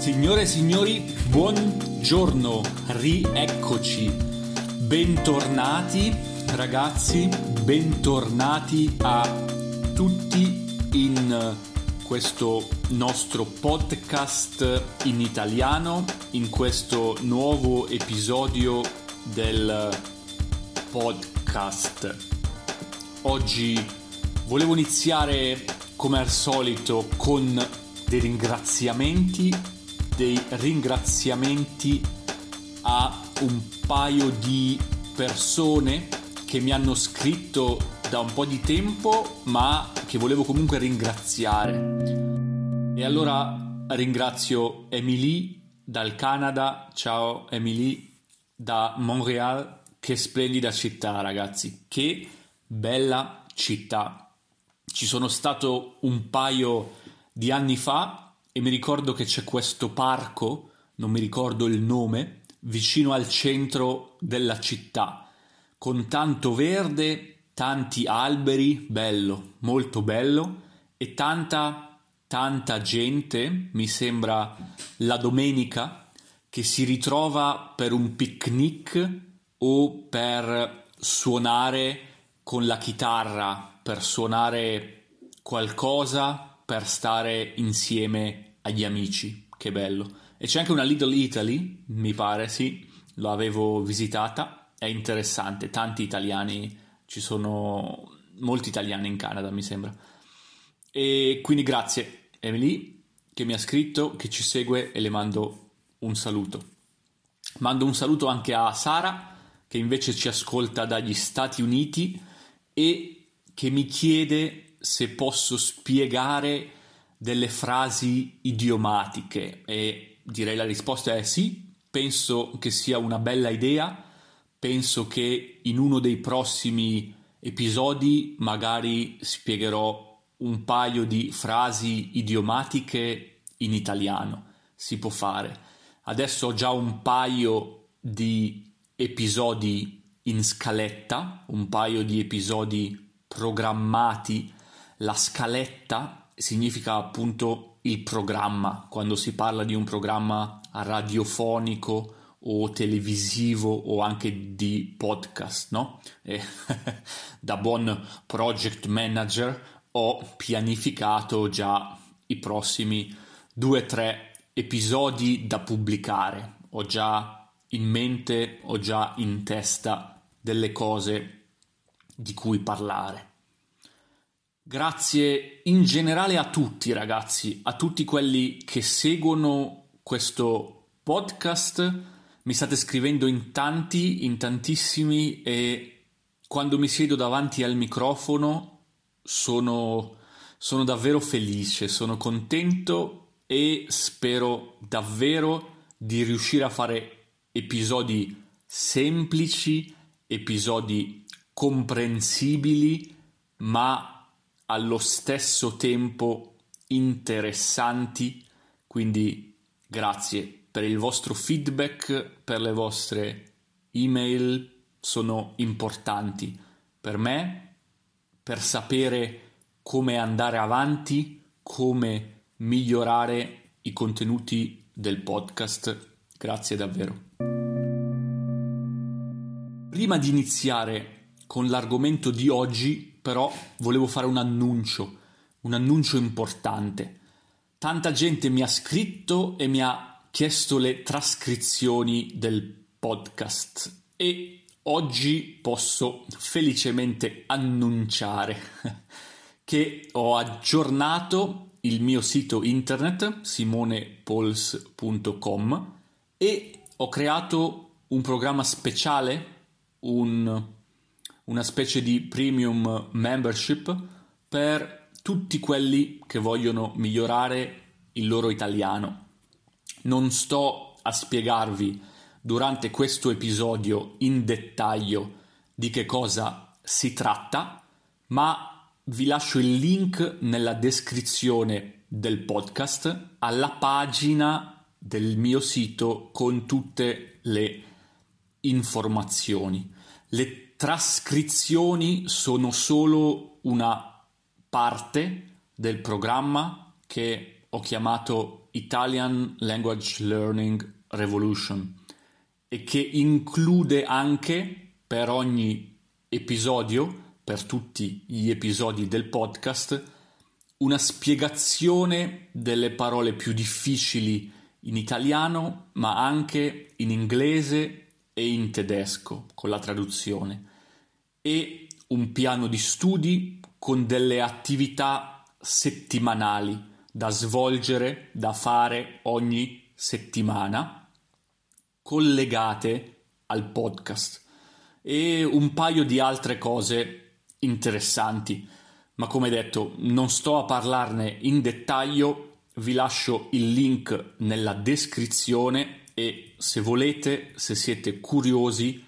Signore e signori, buongiorno, rieccoci, bentornati ragazzi, bentornati a tutti in questo nostro podcast in italiano, in questo nuovo episodio del podcast. Oggi volevo iniziare come al solito con dei ringraziamenti dei ringraziamenti a un paio di persone che mi hanno scritto da un po' di tempo ma che volevo comunque ringraziare. E allora ringrazio Emily dal Canada, ciao Emily, da Montreal, che splendida città ragazzi, che bella città. Ci sono stato un paio di anni fa e mi ricordo che c'è questo parco, non mi ricordo il nome, vicino al centro della città, con tanto verde, tanti alberi, bello, molto bello, e tanta, tanta gente, mi sembra la domenica, che si ritrova per un picnic o per suonare con la chitarra, per suonare qualcosa per stare insieme agli amici. Che bello. E c'è anche una Little Italy, mi pare, sì, l'avevo visitata, è interessante, tanti italiani, ci sono molti italiani in Canada, mi sembra. E quindi grazie Emily che mi ha scritto, che ci segue e le mando un saluto. Mando un saluto anche a Sara che invece ci ascolta dagli Stati Uniti e che mi chiede se posso spiegare delle frasi idiomatiche e direi la risposta è sì, penso che sia una bella idea, penso che in uno dei prossimi episodi magari spiegherò un paio di frasi idiomatiche in italiano, si può fare. Adesso ho già un paio di episodi in scaletta, un paio di episodi programmati la scaletta significa appunto il programma, quando si parla di un programma radiofonico o televisivo o anche di podcast, no? E da buon project manager ho pianificato già i prossimi due o tre episodi da pubblicare. Ho già in mente, ho già in testa delle cose di cui parlare. Grazie in generale a tutti ragazzi, a tutti quelli che seguono questo podcast. Mi state scrivendo in tanti, in tantissimi e quando mi siedo davanti al microfono sono, sono davvero felice, sono contento e spero davvero di riuscire a fare episodi semplici, episodi comprensibili, ma allo stesso tempo interessanti, quindi grazie per il vostro feedback, per le vostre email, sono importanti per me, per sapere come andare avanti, come migliorare i contenuti del podcast. Grazie davvero. Prima di iniziare con l'argomento di oggi, però volevo fare un annuncio, un annuncio importante. Tanta gente mi ha scritto e mi ha chiesto le trascrizioni del podcast e oggi posso felicemente annunciare che ho aggiornato il mio sito internet simonepols.com e ho creato un programma speciale, un una specie di premium membership per tutti quelli che vogliono migliorare il loro italiano. Non sto a spiegarvi durante questo episodio in dettaglio di che cosa si tratta, ma vi lascio il link nella descrizione del podcast alla pagina del mio sito con tutte le informazioni. Le trascrizioni sono solo una parte del programma che ho chiamato Italian Language Learning Revolution e che include anche per ogni episodio, per tutti gli episodi del podcast, una spiegazione delle parole più difficili in italiano, ma anche in inglese e in tedesco con la traduzione e un piano di studi con delle attività settimanali da svolgere, da fare ogni settimana, collegate al podcast e un paio di altre cose interessanti. Ma come detto, non sto a parlarne in dettaglio, vi lascio il link nella descrizione e se volete, se siete curiosi,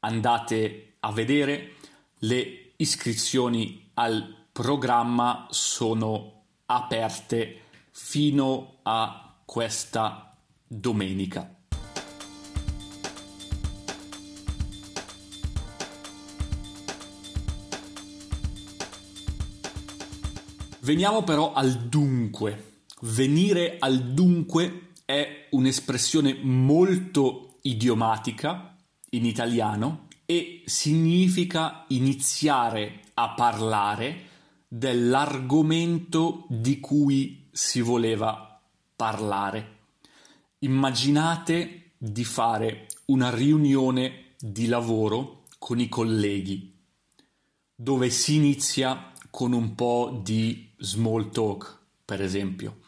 andate a vedere. Le iscrizioni al programma sono aperte fino a questa domenica. Veniamo però al dunque. Venire al dunque è un'espressione molto idiomatica in italiano e significa iniziare a parlare dell'argomento di cui si voleva parlare. Immaginate di fare una riunione di lavoro con i colleghi dove si inizia con un po' di small talk, per esempio.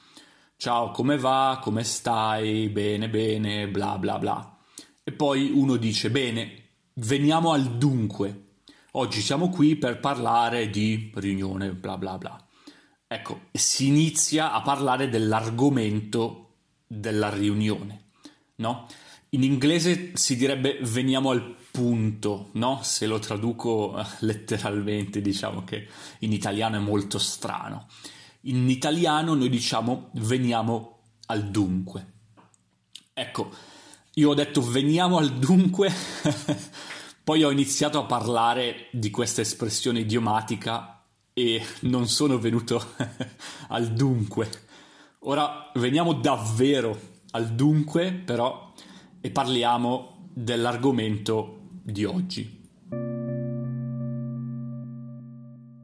Ciao, come va? Come stai? Bene, bene, bla bla bla. E poi uno dice, bene, veniamo al dunque. Oggi siamo qui per parlare di riunione, bla bla bla. Ecco, si inizia a parlare dell'argomento della riunione, no? In inglese si direbbe veniamo al punto, no? Se lo traduco eh, letteralmente, diciamo che in italiano è molto strano. In italiano noi diciamo veniamo al dunque. Ecco, io ho detto veniamo al dunque, poi ho iniziato a parlare di questa espressione idiomatica e non sono venuto al dunque. Ora veniamo davvero al dunque, però, e parliamo dell'argomento di oggi.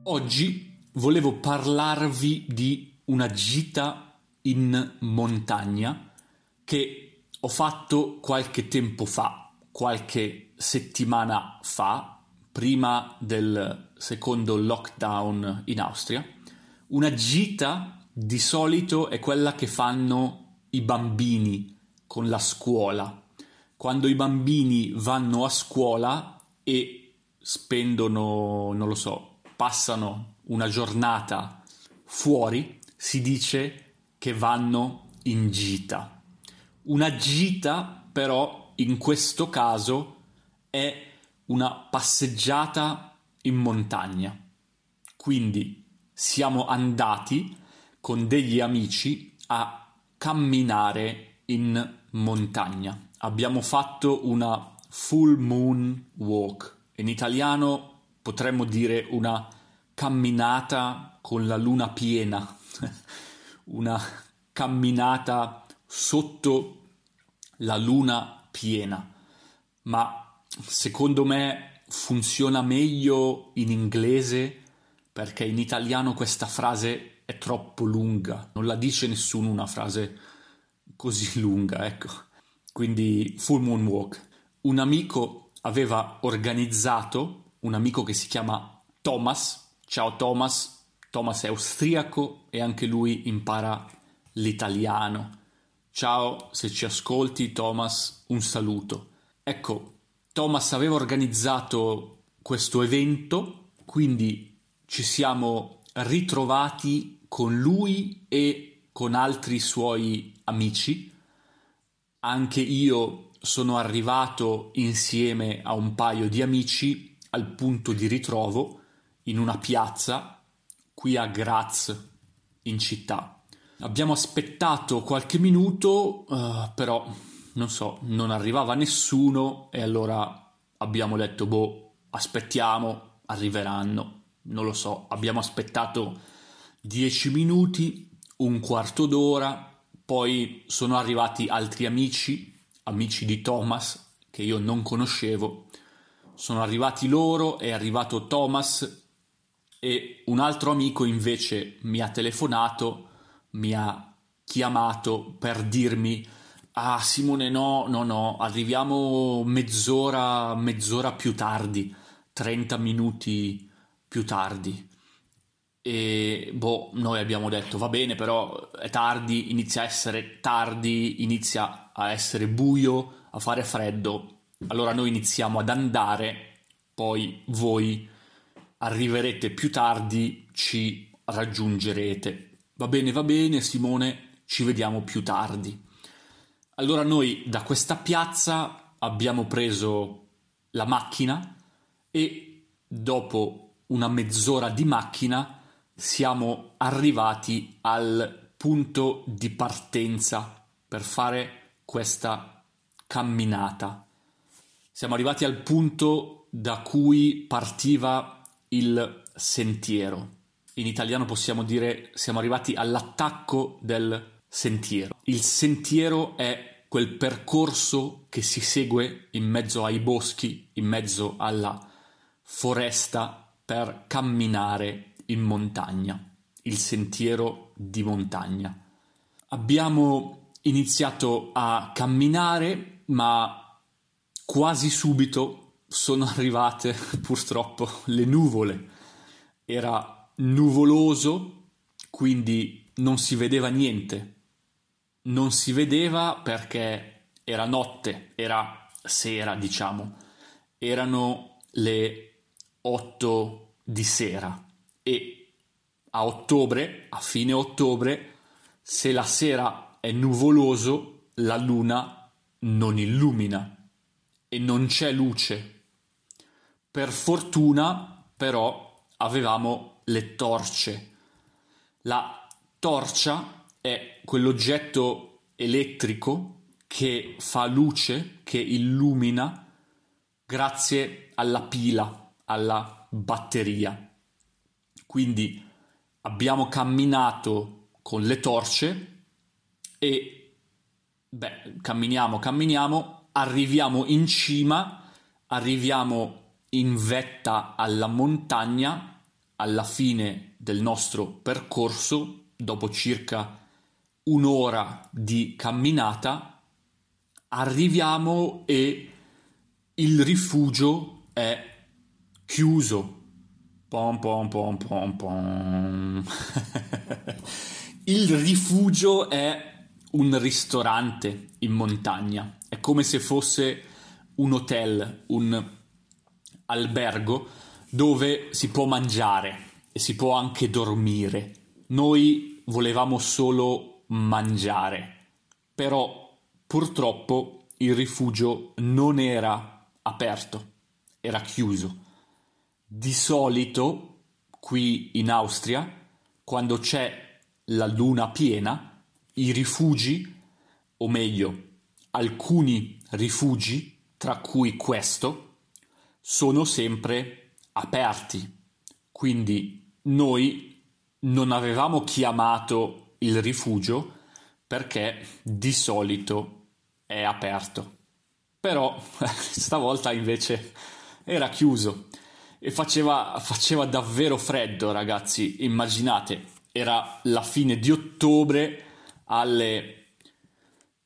Oggi volevo parlarvi di una gita in montagna che ho fatto qualche tempo fa, qualche settimana fa, prima del secondo lockdown in Austria. Una gita di solito è quella che fanno i bambini con la scuola. Quando i bambini vanno a scuola e spendono, non lo so, passano una giornata fuori, si dice che vanno in gita. Una gita però in questo caso è una passeggiata in montagna. Quindi siamo andati con degli amici a camminare in montagna. Abbiamo fatto una full moon walk. In italiano potremmo dire una camminata con la luna piena, una camminata sotto la luna piena, ma secondo me funziona meglio in inglese perché in italiano questa frase è troppo lunga, non la dice nessuno una frase così lunga, ecco. Quindi full moon walk. Un amico aveva organizzato, un amico che si chiama Thomas, Ciao Thomas, Thomas è austriaco e anche lui impara l'italiano. Ciao, se ci ascolti Thomas, un saluto. Ecco, Thomas aveva organizzato questo evento, quindi ci siamo ritrovati con lui e con altri suoi amici. Anche io sono arrivato insieme a un paio di amici al punto di ritrovo in una piazza qui a Graz, in città. Abbiamo aspettato qualche minuto, uh, però non so, non arrivava nessuno e allora abbiamo detto, boh, aspettiamo, arriveranno. Non lo so, abbiamo aspettato 10 minuti, un quarto d'ora, poi sono arrivati altri amici, amici di Thomas, che io non conoscevo. Sono arrivati loro, è arrivato Thomas e un altro amico invece mi ha telefonato, mi ha chiamato per dirmi ah Simone no, no, no, arriviamo mezz'ora, mezz'ora più tardi, 30 minuti più tardi. E boh, noi abbiamo detto va bene, però è tardi, inizia a essere tardi, inizia a essere buio, a fare freddo. Allora noi iniziamo ad andare, poi voi arriverete più tardi, ci raggiungerete. Va bene, va bene, Simone, ci vediamo più tardi. Allora noi da questa piazza abbiamo preso la macchina e dopo una mezz'ora di macchina siamo arrivati al punto di partenza per fare questa camminata. Siamo arrivati al punto da cui partiva il sentiero. In italiano possiamo dire siamo arrivati all'attacco del sentiero. Il sentiero è quel percorso che si segue in mezzo ai boschi, in mezzo alla foresta per camminare in montagna, il sentiero di montagna. Abbiamo iniziato a camminare, ma quasi subito sono arrivate purtroppo le nuvole. Era nuvoloso, quindi non si vedeva niente. Non si vedeva perché era notte, era sera, diciamo. Erano le 8 di sera e a ottobre, a fine ottobre, se la sera è nuvoloso, la luna non illumina e non c'è luce. Per fortuna, però, avevamo le torce. La torcia è quell'oggetto elettrico che fa luce, che illumina grazie alla pila, alla batteria. Quindi abbiamo camminato con le torce e beh, camminiamo, camminiamo, arriviamo in cima, arriviamo in vetta alla montagna alla fine del nostro percorso, dopo circa un'ora di camminata, arriviamo e il rifugio è chiuso Pom pom pom pom pom. Il rifugio è un ristorante in montagna, è come se fosse un hotel, un albergo dove si può mangiare e si può anche dormire. Noi volevamo solo mangiare, però purtroppo il rifugio non era aperto, era chiuso. Di solito qui in Austria, quando c'è la luna piena, i rifugi, o meglio, alcuni rifugi, tra cui questo, sono sempre aperti. Quindi noi non avevamo chiamato il rifugio perché di solito è aperto. Però stavolta invece era chiuso e faceva, faceva davvero freddo, ragazzi. Immaginate, era la fine di ottobre alle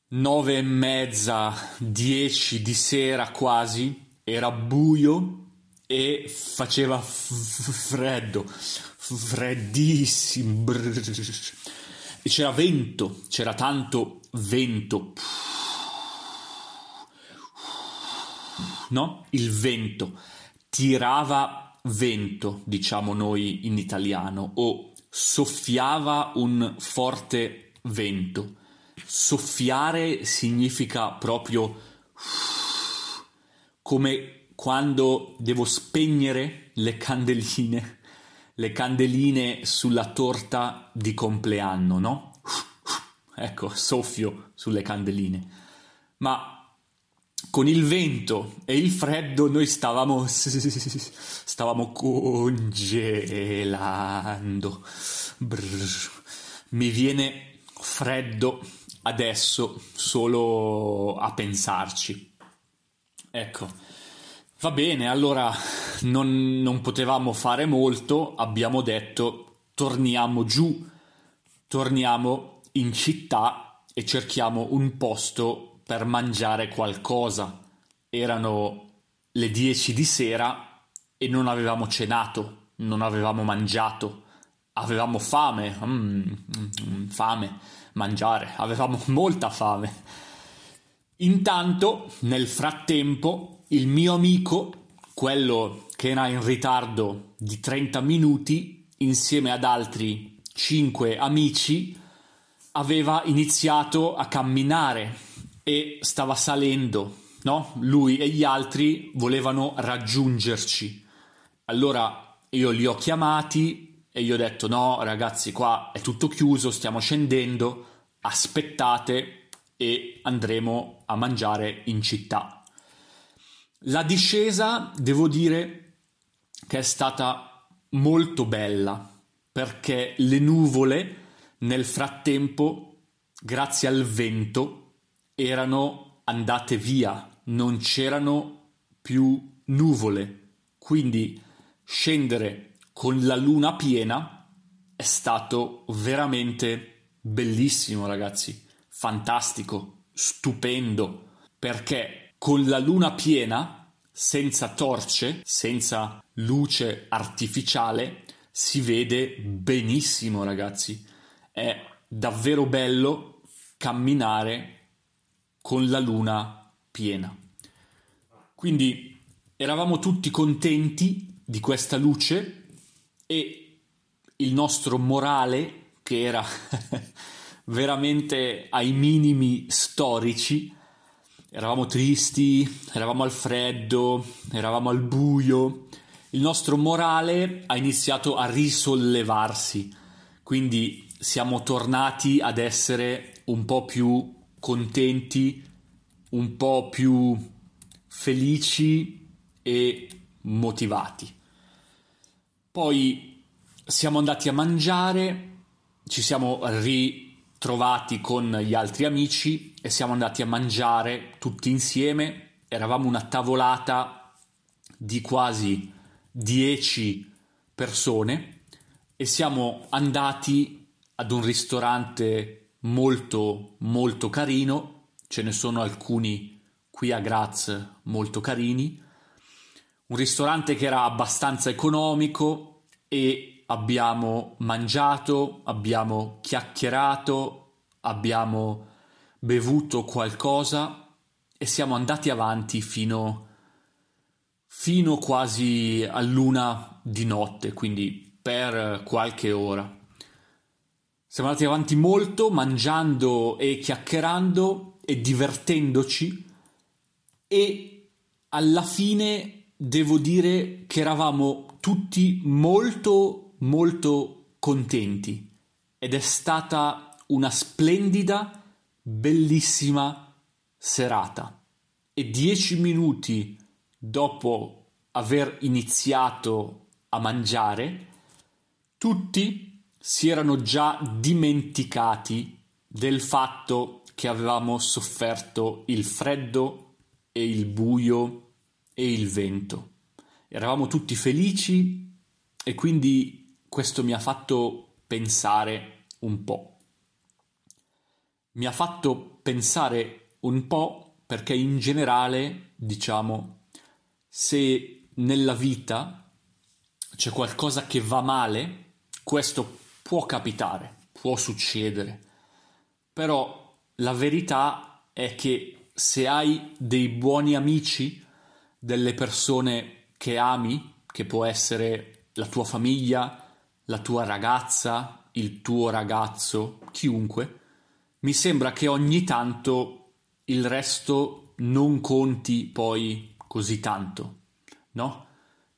nove e mezza, dieci di sera quasi, era buio e faceva freddo, freddissimo. E c'era vento, c'era tanto vento. No? Il vento tirava vento, diciamo noi in italiano, o soffiava un forte vento. Soffiare significa proprio come quando devo spegnere le candeline, le candeline sulla torta di compleanno, no? Ecco, soffio sulle candeline. Ma con il vento e il freddo noi stavamo, stavamo congelando. Brr, mi viene freddo adesso solo a pensarci. Ecco, va bene, allora non, non potevamo fare molto, abbiamo detto torniamo giù, torniamo in città e cerchiamo un posto per mangiare qualcosa. Erano le 10 di sera e non avevamo cenato, non avevamo mangiato, avevamo fame, mm, mm, fame, mangiare, avevamo molta fame. Intanto, nel frattempo, il mio amico, quello che era in ritardo di 30 minuti, insieme ad altri 5 amici, aveva iniziato a camminare e stava salendo, no? Lui e gli altri volevano raggiungerci. Allora io li ho chiamati e gli ho detto no ragazzi qua è tutto chiuso, stiamo scendendo, aspettate e andremo a mangiare in città. La discesa devo dire che è stata molto bella perché le nuvole nel frattempo, grazie al vento, erano andate via, non c'erano più nuvole. Quindi scendere con la luna piena è stato veramente bellissimo, ragazzi, fantastico, stupendo, perché con la luna piena, senza torce, senza luce artificiale, si vede benissimo, ragazzi. È davvero bello camminare con la luna piena. Quindi eravamo tutti contenti di questa luce e il nostro morale, che era veramente ai minimi storici, eravamo tristi, eravamo al freddo, eravamo al buio, il nostro morale ha iniziato a risollevarsi, quindi siamo tornati ad essere un po' più contenti, un po' più felici e motivati. Poi siamo andati a mangiare, ci siamo ritrovati con gli altri amici e siamo andati a mangiare tutti insieme. Eravamo una tavolata di quasi 10 persone e siamo andati ad un ristorante molto molto carino, ce ne sono alcuni qui a Graz molto carini, un ristorante che era abbastanza economico e abbiamo mangiato, abbiamo chiacchierato, abbiamo bevuto qualcosa e siamo andati avanti fino, fino quasi luna di notte, quindi per qualche ora. Siamo andati avanti molto, mangiando e chiacchierando e divertendoci e alla fine devo dire che eravamo tutti molto molto contenti ed è stata una splendida, bellissima serata. E dieci minuti dopo aver iniziato a mangiare, tutti si erano già dimenticati del fatto che avevamo sofferto il freddo e il buio e il vento. Eravamo tutti felici e quindi questo mi ha fatto pensare un po'. Mi ha fatto pensare un po' perché in generale, diciamo, se nella vita c'è qualcosa che va male, questo Può capitare, può succedere, però la verità è che se hai dei buoni amici, delle persone che ami, che può essere la tua famiglia, la tua ragazza, il tuo ragazzo, chiunque, mi sembra che ogni tanto il resto non conti poi così tanto, no?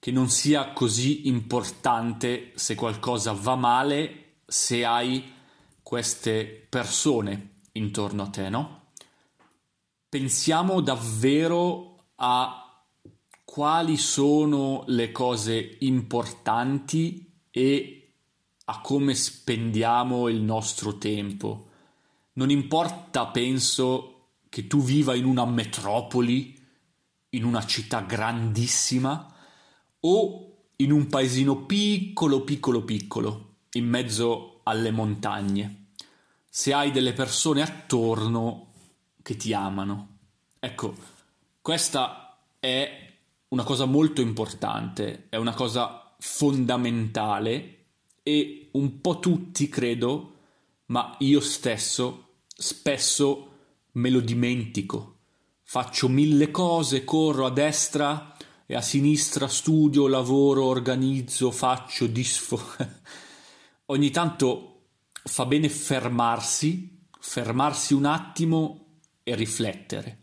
che non sia così importante se qualcosa va male se hai queste persone intorno a te, no? Pensiamo davvero a quali sono le cose importanti e a come spendiamo il nostro tempo. Non importa, penso, che tu viva in una metropoli, in una città grandissima o in un paesino piccolo, piccolo, piccolo, in mezzo alle montagne. Se hai delle persone attorno che ti amano. Ecco, questa è una cosa molto importante, è una cosa fondamentale e un po' tutti, credo, ma io stesso spesso me lo dimentico. Faccio mille cose, corro a destra e a sinistra, studio, lavoro, organizzo, faccio, disfo. Ogni tanto fa bene fermarsi, fermarsi un attimo e riflettere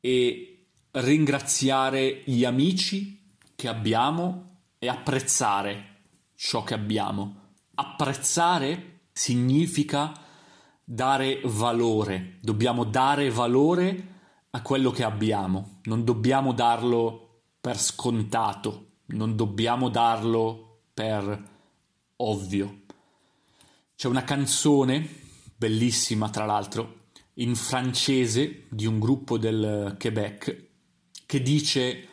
e ringraziare gli amici che abbiamo e apprezzare ciò che abbiamo. Apprezzare significa dare valore, dobbiamo dare valore a quello che abbiamo, non dobbiamo darlo per scontato, non dobbiamo darlo per ovvio. C'è una canzone, bellissima tra l'altro, in francese di un gruppo del Quebec, che dice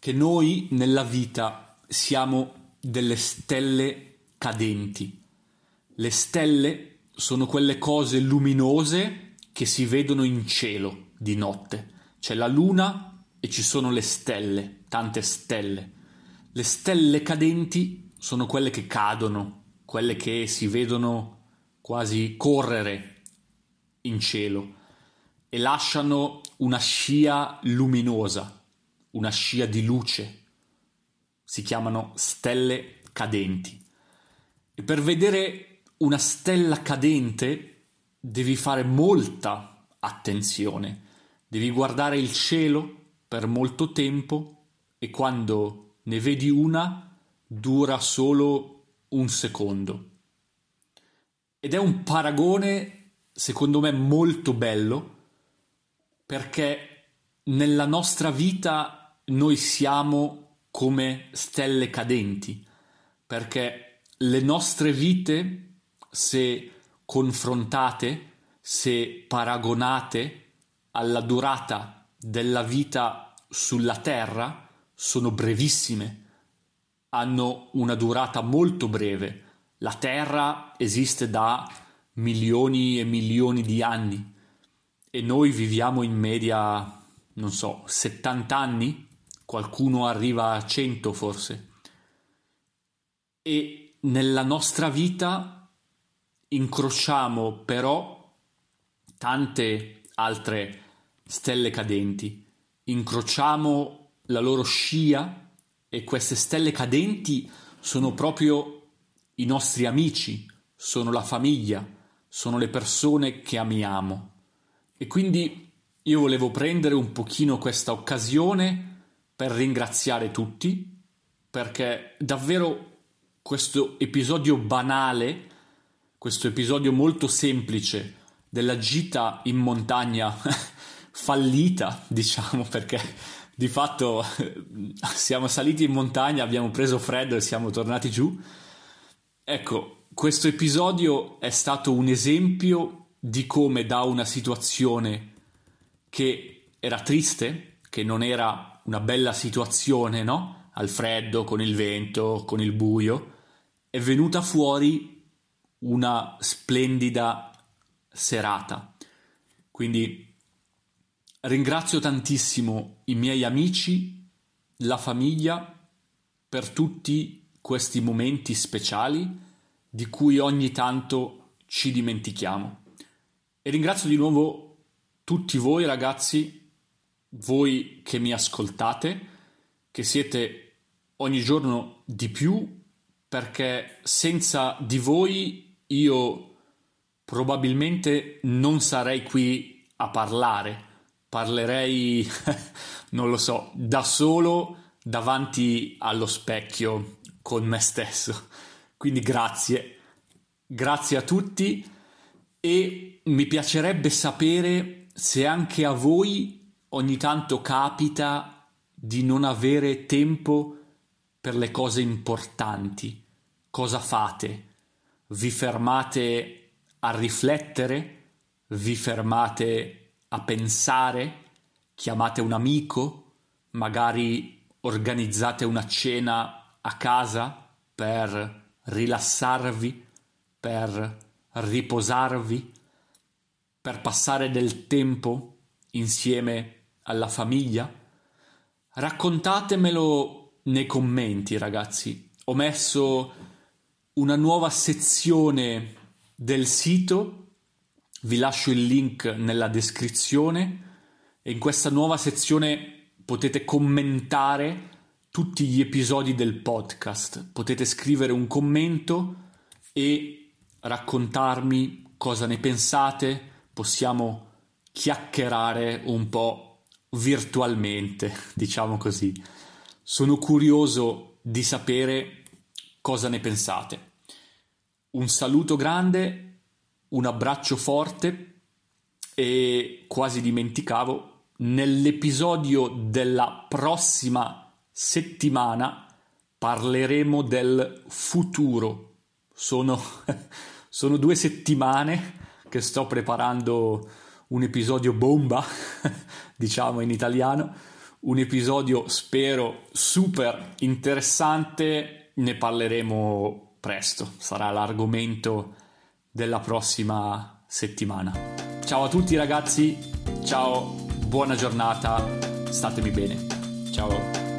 che noi nella vita siamo delle stelle cadenti. Le stelle sono quelle cose luminose che si vedono in cielo di notte. C'è la luna e ci sono le stelle, tante stelle. Le stelle cadenti sono quelle che cadono, quelle che si vedono quasi correre in cielo e lasciano una scia luminosa, una scia di luce si chiamano stelle cadenti. E per vedere una stella cadente devi fare molta attenzione, devi guardare il cielo per molto tempo e quando ne vedi una dura solo un secondo. Ed è un paragone secondo me molto bello perché nella nostra vita noi siamo come stelle cadenti, perché le nostre vite, se confrontate, se paragonate alla durata della vita sulla Terra, sono brevissime, hanno una durata molto breve. La Terra esiste da milioni e milioni di anni e noi viviamo in media, non so, 70 anni qualcuno arriva a 100 forse. E nella nostra vita incrociamo però tante altre stelle cadenti, incrociamo la loro scia e queste stelle cadenti sono proprio i nostri amici, sono la famiglia, sono le persone che amiamo. E quindi io volevo prendere un pochino questa occasione per ringraziare tutti, perché davvero questo episodio banale, questo episodio molto semplice della gita in montagna fallita, diciamo, perché di fatto siamo saliti in montagna, abbiamo preso freddo e siamo tornati giù. Ecco, questo episodio è stato un esempio di come da una situazione che era triste, che non era una bella situazione, no? Al freddo, con il vento, con il buio, è venuta fuori una splendida serata. Quindi ringrazio tantissimo i miei amici, la famiglia, per tutti questi momenti speciali di cui ogni tanto ci dimentichiamo. E ringrazio di nuovo tutti voi ragazzi voi che mi ascoltate, che siete ogni giorno di più, perché senza di voi io probabilmente non sarei qui a parlare, parlerei, non lo so, da solo davanti allo specchio con me stesso. Quindi grazie, grazie a tutti. E mi piacerebbe sapere se anche a voi ogni tanto capita di non avere tempo per le cose importanti. Cosa fate? vi fermate a riflettere, vi fermate a pensare, chiamate un amico, magari organizzate una cena a casa per rilassarvi, per riposarvi, per passare del tempo insieme alla famiglia? Raccontatemelo nei commenti, ragazzi. Ho messo una nuova sezione del sito, vi lascio il link nella descrizione e in questa nuova sezione potete commentare tutti gli episodi del podcast, potete scrivere un commento e raccontarmi cosa ne pensate, possiamo chiacchierare un po' virtualmente, diciamo così. Sono curioso di sapere cosa ne pensate. Un saluto grande, un abbraccio forte e quasi dimenticavo, nell'episodio della prossima settimana parleremo del futuro. Sono, sono due settimane che sto preparando un episodio bomba, diciamo in italiano, un episodio spero super interessante, ne parleremo presto, sarà l'argomento della prossima settimana. Ciao a tutti ragazzi, ciao, buona giornata, statemi bene, ciao.